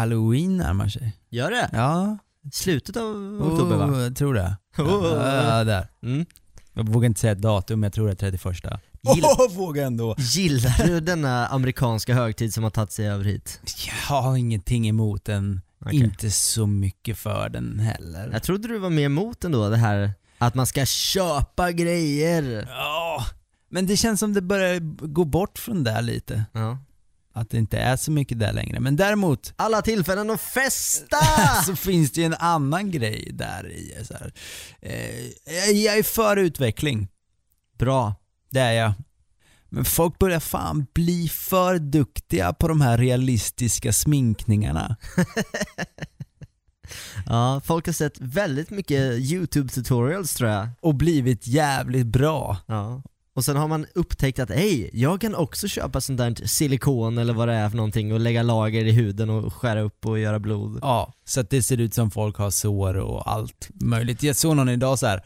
halloween närmar sig. Gör det? Ja, Slutet av oktober va? oh, jag tror det. Oh. Ja, där. Mm. Jag vågar inte säga ett datum, men jag tror det är 31. Gill- Åh, vågar ändå. Gillar du denna amerikanska högtid som har tagit sig över hit? Jag har ingenting emot den, Okej. inte så mycket för den heller. Jag trodde du var mer emot ändå det här att man ska köpa grejer. Ja, men det känns som det börjar gå bort från det lite. Ja. Att det inte är så mycket där längre. Men däremot Alla tillfällen att festa! så finns det ju en annan grej där i. Så här. Eh, jag- jag är för utveckling, Bra. det är jag. Men folk börjar fan bli för duktiga på de här realistiska sminkningarna. Ja, folk har sett väldigt mycket YouTube tutorials tror jag. Och blivit jävligt bra. Ja. Och sen har man upptäckt att hej, jag kan också köpa sånt där silikon eller vad det är för någonting och lägga lager i huden och skära upp och göra blod. Ja, så att det ser ut som folk har sår och allt möjligt. Jag såg någon idag så här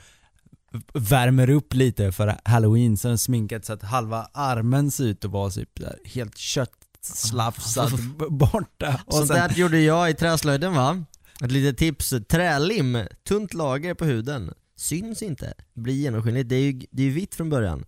värmer upp lite för halloween, så den sminkat så att halva armen ser ut att vara typ helt köttslafsad borta. Och Sånt sen, där gjorde jag i träslöjden va? Ett litet tips, trälim, tunt lager på huden. Syns inte, blir genomskinligt. Det är ju, det är vitt från början.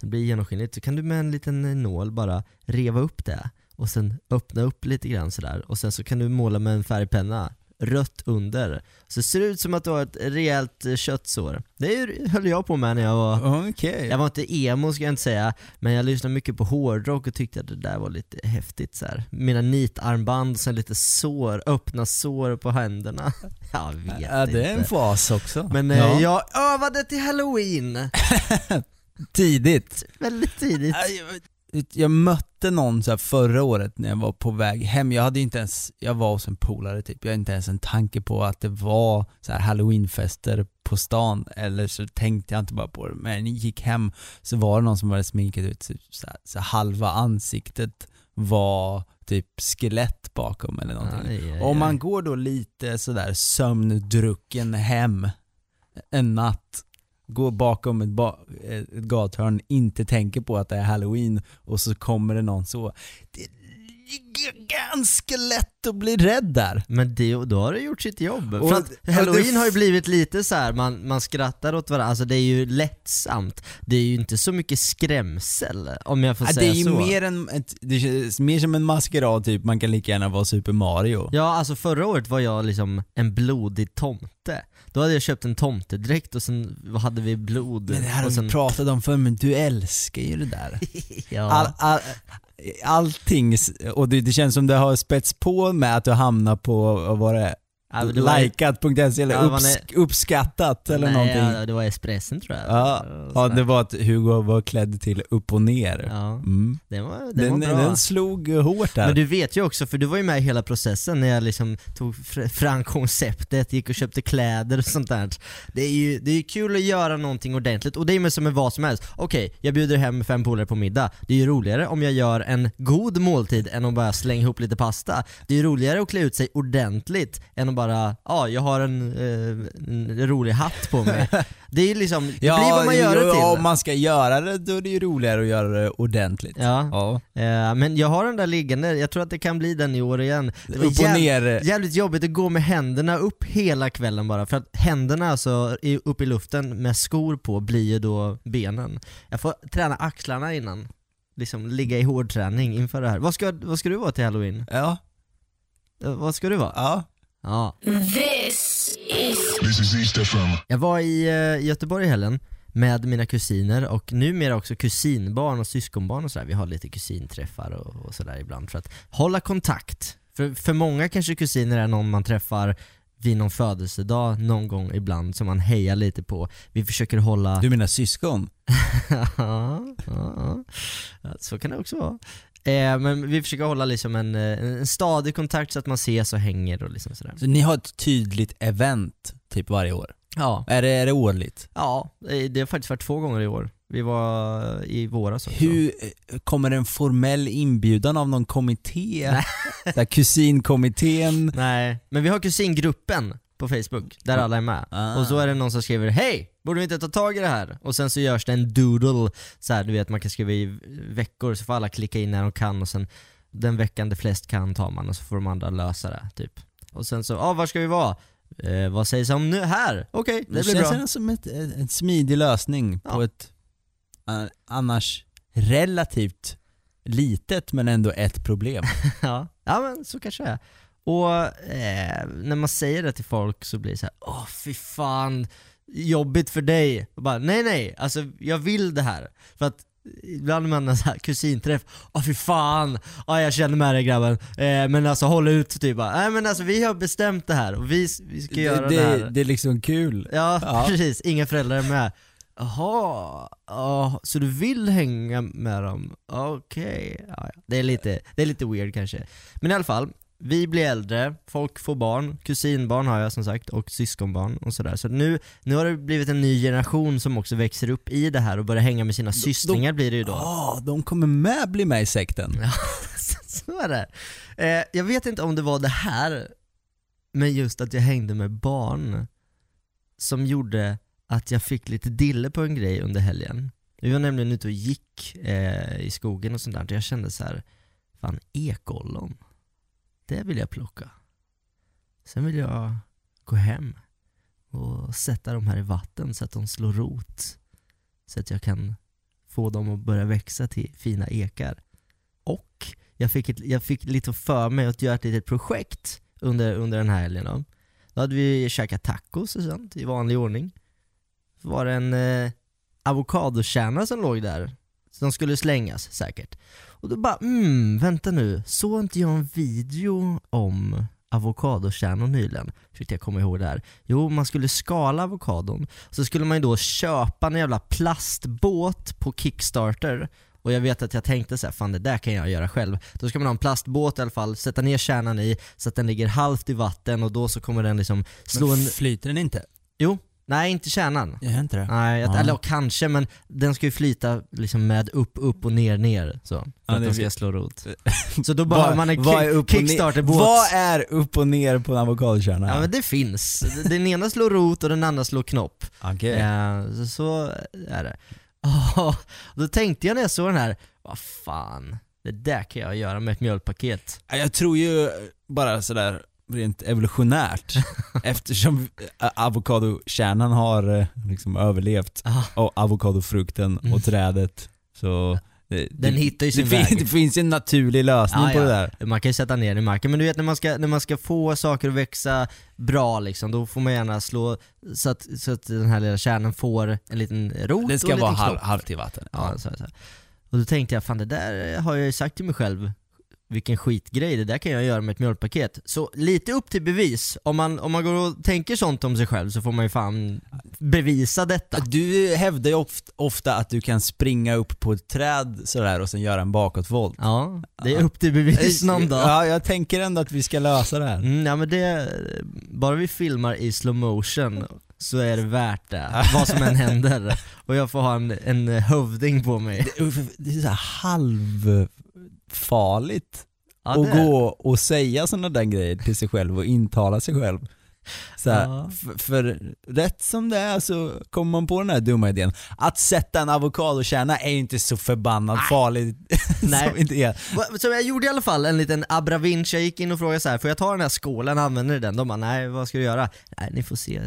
Det blir genomskinligt, så kan du med en liten nål bara reva upp det och sen öppna upp lite grann sådär och sen så kan du måla med en färgpenna rött under. Så det ser ut som att du har ett rejält eh, köttsår. Det höll jag på med när jag var Okej. jag var inte emo ska jag inte säga, men jag lyssnade mycket på hårdrock och tyckte att det där var lite häftigt så här. Mina nitarmband, sen lite sår, öppna sår på händerna. Jag vet Ja, det är en fas också. Men eh, Ja. jag övade till halloween, Tidigt. väldigt tidigt. Jag mötte någon så förra året när jag var på väg hem, jag hade inte ens, jag var hos en polare typ, jag hade inte ens en tanke på att det var så här halloweenfester på stan, eller så tänkte jag inte bara på det, men när jag gick hem så var det någon som hade sminkat ut typ så här, så halva ansiktet var typ skelett bakom eller någonting. Aj, aj, Om man aj. går då lite sådär sömndrucken hem en natt, går bakom ett, ba- ett gathörn, inte tänker på att det är halloween och så kommer det någon så. Det är ganska lätt att bli rädd där. Men det, då har det gjort sitt jobb. Och- För att halloween det- har ju blivit lite så här, man, man skrattar åt varandra, alltså det är ju lättsamt. Det är ju inte så mycket skrämsel, om jag får Ja, det säga är ju så. mer, en, ett, det känns mer som en maskerad typ, man kan lika gärna vara Super Mario. Ja, alltså förra året var jag liksom en blodig tomte. Då hade jag köpt en tomtedräkt och sen hade vi blod. Men det här har och sen, vi pratat om förr, men du älskar ju det där. ja. All, all, allting, och det, det känns som det har spets på med att du hamnar på, vad var det? Ja, Likat.se eller Ja, man upps, är- uppskattat eller Nej, någonting. Ja, det var Espressen tror jag. Ja, ja, det var att Hugo var klädd till upp och ner. Ja, Mm. den var, den, Den, var bra. den slog hårt där. Men du vet ju också, för du var ju med i hela processen när jag liksom tog fr- fram konceptet, gick och köpte kläder och sånt där. Det är ju det är ju kul att göra någonting ordentligt, och det är med som med vad som helst. Okej, jag bjuder hem fem polare på middag. Det är ju roligare om jag gör en god måltid än att bara slänga ihop lite pasta. Det är ju roligare att klä ut sig ordentligt än att bara, ja, jag har en, eh, en rolig hatt på mig. Det är liksom, det blir vad man gör det till. Om man ska göra det, då är det ju roligare att göra det ordentligt. Ja. Ja. Eh, men jag har den där liggande, jag tror att det kan bli den i år igen. Det var Upp och jäv- ner. Jävligt jobbigt att gå med händerna upp hela kvällen bara, för att händerna alltså upp i luften med skor på blir ju då benen. Jag får träna axlarna innan, liksom ligga i hård träning inför det här. Vad ska, vad ska du vara till halloween? Ja. Eh, vad ska du vara? ja. Ja. This is This is East FM. Jag var i eh, Göteborg i helgen med mina kusiner och numera också kusinbarn och syskonbarn och sådär. Vi har lite kusinträffar och, och sådär ibland för att hålla kontakt. För, för många kanske kusiner är någon man träffar vid någon födelsedag någon gång ibland som man hejar lite på. Vi försöker hålla... Du menar syskon? ja, ja, ja. Ja, så kan det också vara. Eh, men vi försöker hålla liksom en, eh, en stadig kontakt så att man ses och hänger och liksom sådär. Så ni har ett tydligt event typ varje år? Ja, Är det, är det årligt? ja, eh, det har faktiskt varit två gånger i år. Vi var i våras också. Hur, eh, kommer en formell inbjudan av någon kommitté? Så här, kusinkommittén? Nej, men vi har kusingruppen på Facebook, där alla är med. Ah. Och så är det någon som skriver 'Hej! Borde vi inte ta tag i det här?' Och sen så görs det en doodle, så här, du vet man kan skriva i veckor så får alla klicka in när de kan och sen den veckan det flest kan tar man och så får de andra lösa det, typ. Och sen så, ah, var ska vi vara? Eh, vad sägs om nu? Här? Okej, det, Det, blir känns bra. ändå som ett, en smidig lösning på Ja. ett eh, annars relativt litet men ändå ett problem. ja. ja men så kanske det är. Och eh, när man säger det till folk så blir det så här: åh fy fan, jobbigt för dig. Och bara, nej nej, alltså jag vill det här. För att ibland när man har så här kusinträff, åh fy fan, åh, jag känner med dig grabben. Eh, men alltså håll ut, typ bara, nej men alltså vi har bestämt det här och vi, vi ska göra det, det, här. det, det är liksom kul. Ja, Ja. precis, inga föräldrar är med. Jaha, ja, så du vill hänga med dem? Okej, ja, ja. det, är lite, det är lite weird kanske. Men i alla fall, vi blir äldre, folk får barn, kusinbarn har jag som sagt, och syskonbarn och sådär. Så nu, nu har det blivit en ny generation som också växer upp i det här och börjar hänga med sina sysslingar blir det ju då. Ja, de kommer med bli med i sekten. Ja, så är det. Eh, jag vet inte om det var det här, men just att jag hängde med barn, som gjorde att jag fick lite dille på en grej under helgen. Vi var nämligen ute och gick eh, i skogen och sånt där, och jag kände så här, fan ekollon, det vill jag plocka. Sen vill jag gå hem och sätta dem här i vatten så att de slår rot. Så att jag kan få dem att börja växa till fina ekar. Och jag fick, ett, jag fick lite för mig att göra ett litet projekt under, under den här helgen då. Då hade vi käkat tacos och sånt i vanlig ordning. Så var det en eh, avokadokärna som låg där, som skulle slängas säkert. Och då bara, mm, vänta nu, såg inte jag en video om avokadokärnor nyligen? Försökte jag komma ihåg det här. Jo, man skulle skala avokadon, så skulle man ju då köpa en jävla plastbåt på Kickstarter och jag vet att jag tänkte så här, fan det där kan jag göra själv. Då ska man ha en plastbåt i alla fall, sätta ner kärnan i så att den ligger halvt i vatten och då så kommer den liksom slå Men en... flyter den inte? Jo, nej inte kärnan. Jag inte det. Nej, jag, Ja. eller kanske men den ska ju flyta liksom med upp, upp och ner, ner så. För Ja, att den ska slå rot. Så då behöver man en vad är kick, upp och ner- Kickstarter-båt. Vad är upp och ner på en avokadokärna? Ja men det finns. Den ena slår rot och den andra slår knopp. Okej. Ja, så, så är det. Då tänkte jag när jag såg den här, vad fan, det där kan jag göra med ett mjölkpaket. Ja, Jag tror ju bara sådär rent evolutionärt, eftersom ä, avokadokärnan har eh, liksom överlevt, Ah, och avokadofrukten Mm. och trädet, så det, Den hittar ju sin det, väg. det finns en naturlig lösning Ja, på ja. det där. Man kan ju sätta ner den i marken, men du vet när man ska, när man ska få saker att växa bra liksom, då får man gärna slå så att, så att den här lilla kärnan får en liten rot Det och ska en vara liten halv, halvt i vatten. Ja, så, så. Och då tänkte jag, fan det där har jag ju sagt till mig själv, vilken skitgrej, det där kan jag göra med ett mjölkpaket. Så lite upp till bevis, om man, om man går och tänker sånt om sig själv så får man ju fan bevisa detta. Du hävdar ju ofta, ofta att du kan springa upp på ett träd sådär och sen göra en bakåtvolt. Ja, det är upp till bevis någon dag. Ja, jag tänker ändå att vi ska lösa det här. Mm, ja men det, bara vi filmar i slow motion så är det värt det, vad som än händer. Och jag får ha en, en hövding på mig. Det är så här halvfarligt Ja, att gå och säga sådana där grejer till sig själv och intala sig själv. Så här, Ja. för, för rätt som det är så kommer man på den här dumma idén. Att sätta en avokadokärna är ju inte så förbannat farligt Nej. som inte är. Så jag gjorde i alla fall en liten abravinch, jag gick in och frågade så här, får jag ta den här skålen, använder ni den? De bara, nej vad ska du göra? Nej ni får se.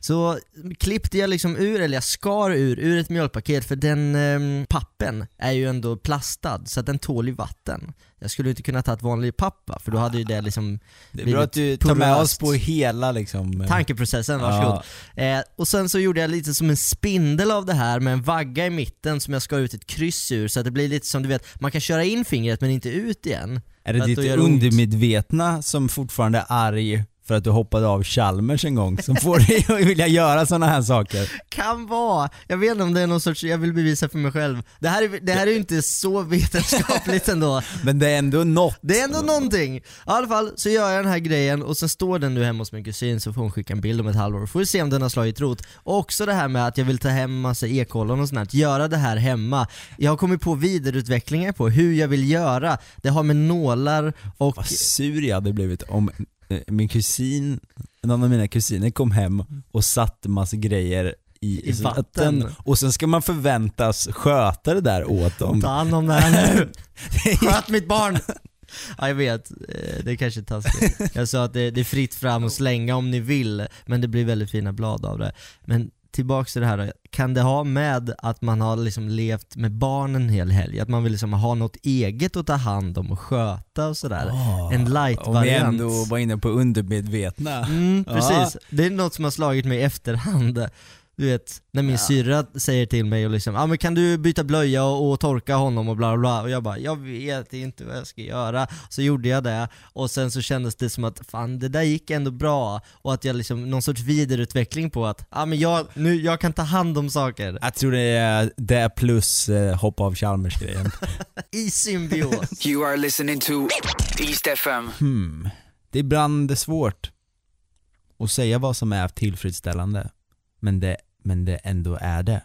Så klippte jag liksom ur, eller jag skar ur, ur ett mjölkpaket för den ehm, pappen är ju ändå plastad så att den tål ju vatten. Jag skulle inte kunna ta ett vanligt pappa för då hade ju det liksom Det är bra att du tar med oss på hela liksom... Tankeprocessen, varsågod. Eh, och sen så gjorde jag lite som en spindel av det här med en vagga i mitten som jag skar ut ett kryss ur så att det blir lite som du vet, man kan köra in fingret men inte ut igen. Är det ditt undermedvetna som fortfarande är arg för att du hoppade av Chalmers en gång som får dig att vilja göra sådana här saker? Kan vara, jag vet inte om det är någon sorts, jag vill bevisa för mig själv. Det här är, det här är ju inte så vetenskapligt ändå. Men det är ändå något. Det är ändå någonting. I alla fall så gör jag den här grejen och sen står den nu hemma hos min kusin så får hon skicka en bild om ett halvår. Får vi se om den har slagit rot. Och också det här med att jag vill ta hem massa ekollon och sånt här. Att göra det här hemma. Jag har kommit på vidareutvecklingar på hur jag vill göra. Det har med nålar och... Vad sur jag hade blivit om min kusin, någon av mina kusiner kom hem och satte massa grejer i, I vatten. vatten. Och sen ska man förväntas sköta det där åt dem. Ta hand om det här nu. Sköt mitt barn! Ja jag vet, eh, det är kanske är taskigt. Jag sa att det, det är fritt fram att slänga om ni vill, men det blir väldigt fina blad av det. Men tillbaks till det här kan det ha med att man har liksom levt med barn en hel helg? Att man vill liksom ha något eget att ta hand om och sköta och sådär? en Om vi light-variant? ändå var inne på undermedvetna. Mm, Ja. precis. Det är något som har slagit mig i efterhand. Du vet, när min syrra säger till mig och liksom ah, men kan du byta blöja och, och torka honom och bla bla bla och jag bara jag vet inte vad jag ska göra. Så gjorde jag det och sen så kändes det som att fan det där gick ändå bra och att jag liksom, någon sorts vidareutveckling på att ah, men jag, nu, jag kan ta hand om saker Jag tror det är det plus eh, hoppa av Chalmers-grejen. i symbios. You are listening to East FM. Hmm. Det är ibland svårt att säga vad som är tillfredsställande, men det, men det ändå är det.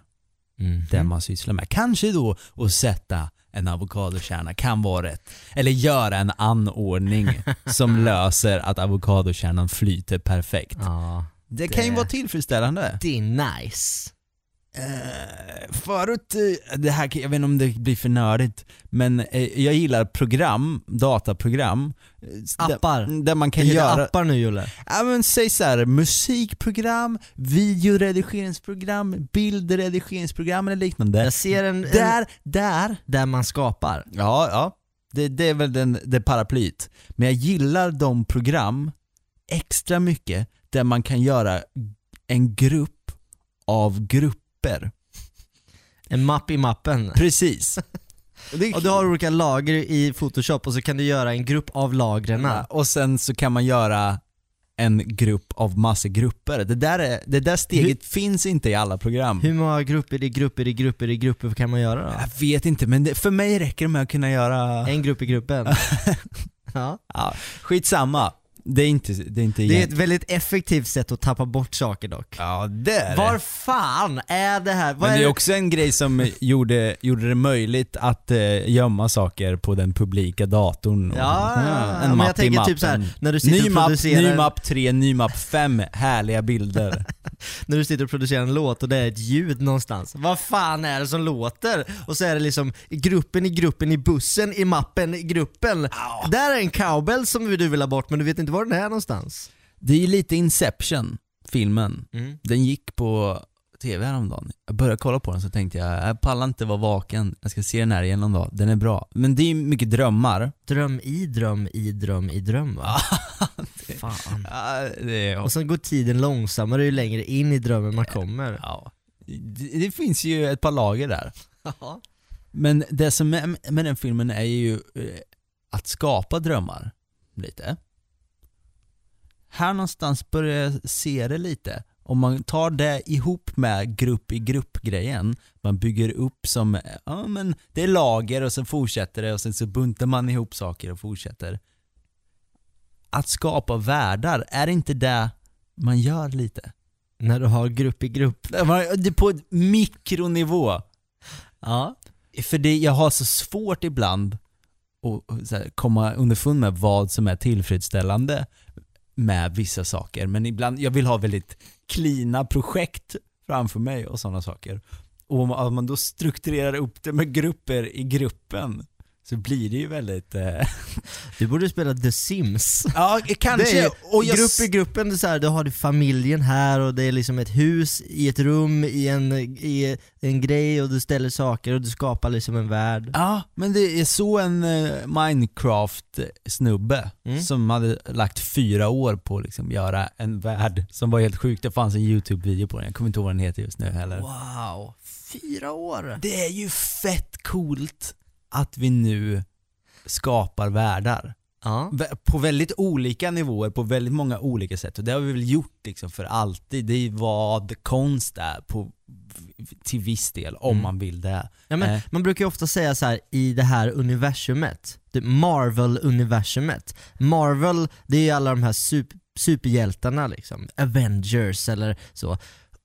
Mhm. Det man sysslar med. Kanske då att sätta en avokadokärna kan vara rätt. Eller göra en anordning som löser att avokadokärnan flyter perfekt. Ja, Det kan ju det- vara tillfredsställande. det är nice. Eh, förut, eh, det här, jag vet inte om det blir för nördigt, men eh, jag gillar program, dataprogram. eh, Appar. Där, där man kan göra, appar nu Julle? ja men säg så här, musikprogram, videoredigeringsprogram, bildredigeringsprogram eller liknande. Jag ser en, en Där, där, där man skapar. ja, ja. Det, det är väl den, det paraplyt. Men jag gillar de program extra mycket där man kan göra en grupp av grupper. En mapp i mappen. Precis. Och du har olika lager i photoshop och så kan du göra en grupp av lagren. Ja, och sen så kan man göra en grupp av massa grupper. Det där, är, det där steget finns inte i alla program. Hur många grupper i grupper i grupper i grupper kan man göra då? Jag vet inte, men det, för mig räcker det med att kunna göra... En grupp i gruppen. ja. Ja, skitsamma. Det är inte, det är inte Det är ett väldigt effektivt sätt att tappa bort saker dock. Ja, det är det. Var fan är det här? Vad Men det är också en grej som gjorde, gjorde det möjligt att eh, gömma saker på den publika datorn. Och- Ja, ja, ja. en Men mapp jag tänker i typ så här, mappen. när du sitter ny och mapp, producerar ny mapp 3, ny mapp 5, härliga bilder. När du sitter och producerar en låt och det är ett ljud någonstans. Vad fan är det som låter? Och så är det liksom i gruppen i gruppen i bussen i mappen i gruppen. Där är en cowbell som du vill ha bort men du vet inte var den är någonstans. Det är ju lite Inception, filmen. Mm. Den gick på TV häromdagen. Jag började kolla på den så tänkte jag, jag pallar inte vara vaken, jag ska se den här igen någon dag. Den är bra. Men det är ju mycket drömmar. Dröm i dröm i dröm i dröm va? Fan. Ja, det är... Och sen går tiden långsammare ju längre in i drömmen man kommer. Ja. Det, det finns ju ett par lager där. Men det som är med den filmen är ju eh, att skapa drömmar, lite. Här någonstans börjar jag se det lite. Om man tar det ihop med grupp i grupp-grejen, man bygger upp som, ja men det är lager och sen fortsätter det och sen så buntar man ihop saker och fortsätter. Att skapa världar, är inte det man gör lite? När du har grupp i grupp. På ett mikronivå. Ja. För det, jag har så svårt ibland att komma underfund med vad som är tillfredsställande med vissa saker. Men ibland, jag vill ha väldigt klina projekt framför mig och sådana saker. Och om om man då strukturerar upp det med grupper i gruppen så blir det ju väldigt... Eh, Du borde spela The Sims. ja, kanske. Det är, och jag, grupp i gruppen, det så här, då har du familjen här och det är liksom ett hus i ett rum i en, i en grej och du ställer saker och du skapar liksom en värld. Ja, men det är så en eh, Minecraft-snubbe Mm. som hade lagt fyra år på att liksom göra en värld som var helt sjuk. Det fanns en YouTube-video på den, jag kommer inte ihåg vad den heter just nu heller. Wow, fyra år! Det är ju fett coolt att vi nu skapar världar. Ja. På väldigt olika nivåer, på väldigt många olika sätt. Och det har vi väl gjort liksom för alltid. Det är vad konst är på, till viss del, om Mm. man vill det. Ja, men Eh. Man brukar ju ofta säga så här i det här universumet, Marvel-universumet. Marvel, det är ju alla de här sup- superhjältarna liksom, Avengers eller så.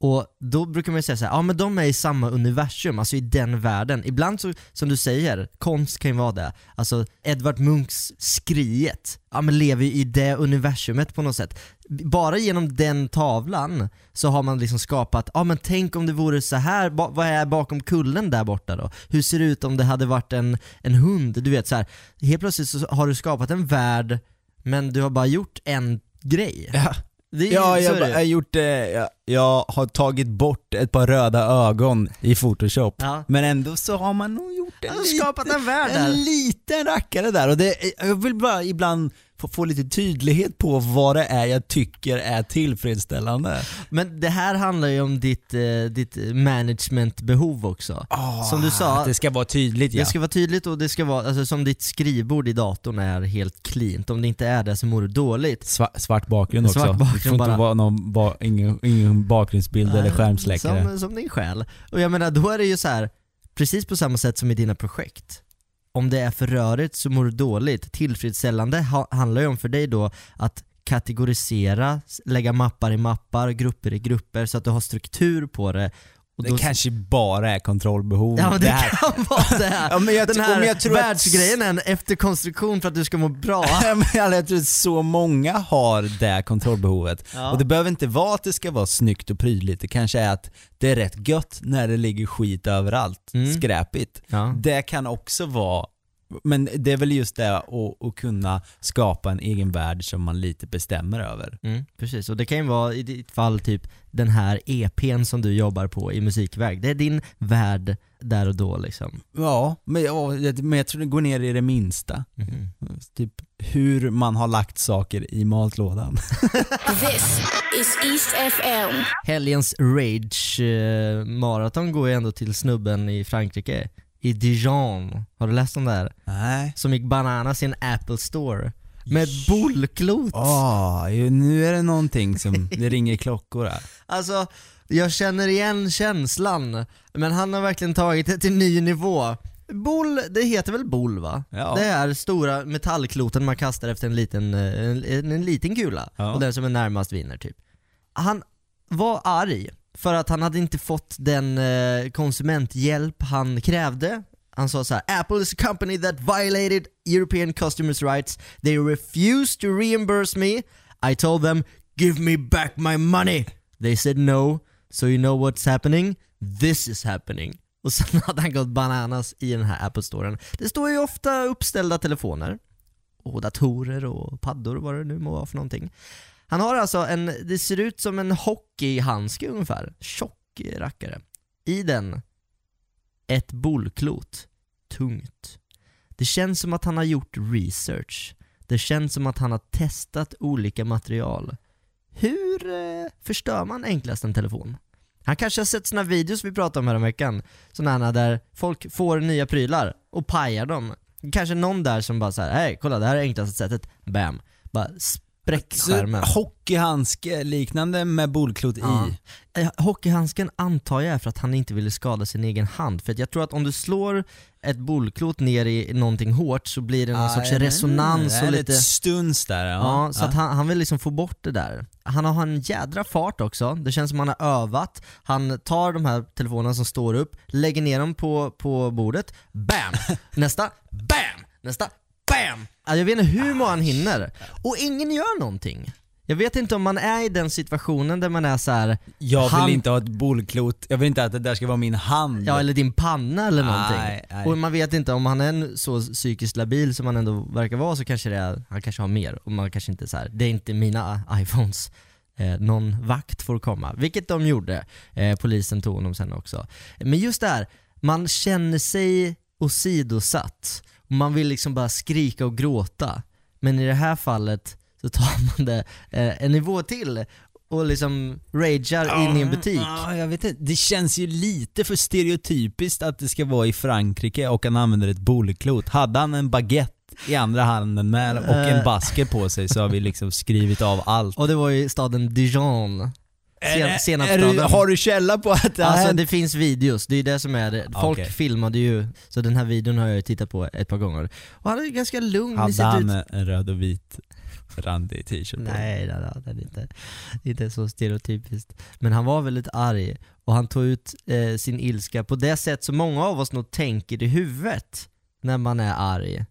Och då brukar man ju säga så här, ja men de är i samma universum, alltså i den världen. Ibland så, som du säger, konst kan ju vara det. Alltså Edvard Munchs Skriet, ja men lever ju i det universumet på något sätt. Bara genom den tavlan så har man liksom skapat, ja men tänk om det vore så här ba- vad är bakom kullen där borta då? Hur ser det ut om det hade varit en, en hund? Du vet så här. helt plötsligt så har du skapat en värld, men du har bara gjort en grej. Ja. Det är Ja, jag, har gjort det, jag, jag har tagit bort ett par röda ögon i photoshop. Ja. Men ändå så har man nog gjort en, har skapat en värld en liten rackare där. Och det, jag vill bara ibland få, lite tydlighet på vad det är jag tycker är tillfredsställande Men det här handlar ju om ditt, eh, ditt managementbehov också. Som du sa, Att det ska vara tydligt ja Det ska vara tydligt och det ska vara, alltså som ditt skrivbord i datorn är helt cleant. Om det inte är det så mår du dåligt. Sva- svart bakgrund också, Svart bakgrund det får inte bara. vara någon ba, ingen, ingen bakgrundsbild eller Nej, skärmsläckare Som, som din själ. Och jag menar, då är det ju så här precis på samma sätt som i dina projekt. Om det är för rörigt så mår du dåligt. Tillfredsställande ha, handlar ju om för dig då att kategorisera, lägga mappar i mappar, grupper i grupper så att du har struktur på det. Det då- kanske bara är kontrollbehov Ja det, det här. kan vara det här. Ja, men jag, Den tror- här men jag tror att- världsgrejen är en efterkonstruktion för att du ska må bra. Jag tror att så många har det kontrollbehovet. Ja. Och det behöver inte vara att det ska vara snyggt och prydligt, det kanske är att det är rätt gött när det ligger skit överallt, Mm. skräpigt. Ja. Det kan också vara, men det är väl just det att, att kunna skapa en egen värld som man lite bestämmer över. Mm, precis, och det kan ju vara i ditt fall typ den här EPn som du jobbar på i musikväg. Det är din värld där och då liksom. Ja, men jag, men jag tror det går ner i det minsta. Mhm. Typ hur man har lagt saker i matlådan. This is East FM. Helgens Rage eh, maraton går ju ändå till snubben i Frankrike, i Dijon. Har du läst om det här? Nej. Som gick bananas i en Apple store. Med bollklot! Ah, ju, nu är det någonting som, det ringer klockor här. Alltså, jag känner igen känslan, men han har verkligen tagit det till ny nivå. Boll, det heter väl boll va? Ja. Det är stora metallkloten man kastar efter en liten, eh, en, en, en liten kula, Ja. och den som är närmast vinner typ. Han var arg för att han hade inte fått den eh, konsumenthjälp han krävde. Han sa så här: Apple is a company that violated European customers rights. They refused to reimburse me. I told them, give me back my money. They said no. So you know what's happening? This is happening. Och sen hade han gått bananas i den här Apple-storen. Det står ju ofta uppställda telefoner, och datorer och paddor och vad det nu må vara för någonting. Han har alltså en, det ser ut som en hockeyhandske ungefär, tjock rackare. I den, ett bollklot, tungt. Det känns som att han har gjort research. Det känns som att han har testat olika material. Hur eh, förstör man enklast en telefon? Han kanske har sett såna videos vi pratade om häromveckan, veckan, sådana där folk får nya prylar och pajar dem. Kanske någon där som bara såhär, hej kolla det här är enklaste sättet, bam, bara spräck skärmen. Så Hockeyhandske liknande med bollklot Ja. i. Eh, Hockeyhandsken antar jag är för att han inte ville skada sin egen hand, för att jag tror att om du slår ett bollklot ner i någonting hårt så blir det någon Ah, sorts ja, resonans det och lite... Stuns där ja. Ja, så att han, han vill liksom få bort det där. Han har en jädra fart också, det känns som han har övat. Han tar de här telefonerna som står upp, lägger ner dem på, på bordet, BAM! Nästa, BAM! Nästa, BAM! Alltså, jag vet inte hur många han hinner. Och ingen gör någonting. Jag vet inte om man är i den situationen där man är så här. Jag vill han- inte ha ett bollklot, jag vill inte att det där ska vara min hand. Ja eller din panna eller någonting. Nej, nej. Och man vet inte om han är en så psykiskt labil som han ändå verkar vara så kanske det är, han kanske har mer och man kanske inte så här. det är inte mina iPhones. Eh, någon vakt får komma, vilket de gjorde. Eh, polisen tog honom sen också. Men just det här, man känner sig åsidosatt. Man vill liksom bara skrika och gråta. Men i det här fallet så tar man det eh, en nivå till och liksom ragear in i en butik. Ja, jag vet inte. Det känns ju lite för stereotypiskt att det ska vara i Frankrike och han använder ett bollklot. Hade han en baguette i andra handen med och en Eh. basker på sig så har vi liksom skrivit av allt. Och det var i staden Dijon. Sen, Är- senapsstaden. är du, har du källa på att det Alltså det finns videos, det är det som är det. Folk Okej. filmade ju, så den här videon har jag tittat på ett par gånger. Och han är ju ganska lugn Hade han ut... en röd och vit randig t-shirt på. Nej, nej, nej, det är inte, inte så stereotypiskt. Men han var väldigt arg och han tog ut eh, sin ilska på det sätt som många av oss nog tänker i huvudet när man är arg.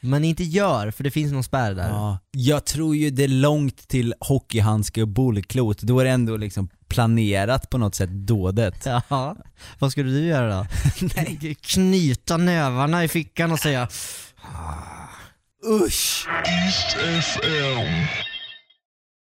Men inte gör, för det finns någon spärr där. Ja, jag tror ju det är långt till hockeyhandske och bollklot, då är det ändå liksom planerat på något sätt dådet. Ja, vad skulle du göra då? Nej. Knyta nävarna i fickan och säga Usch! East FM.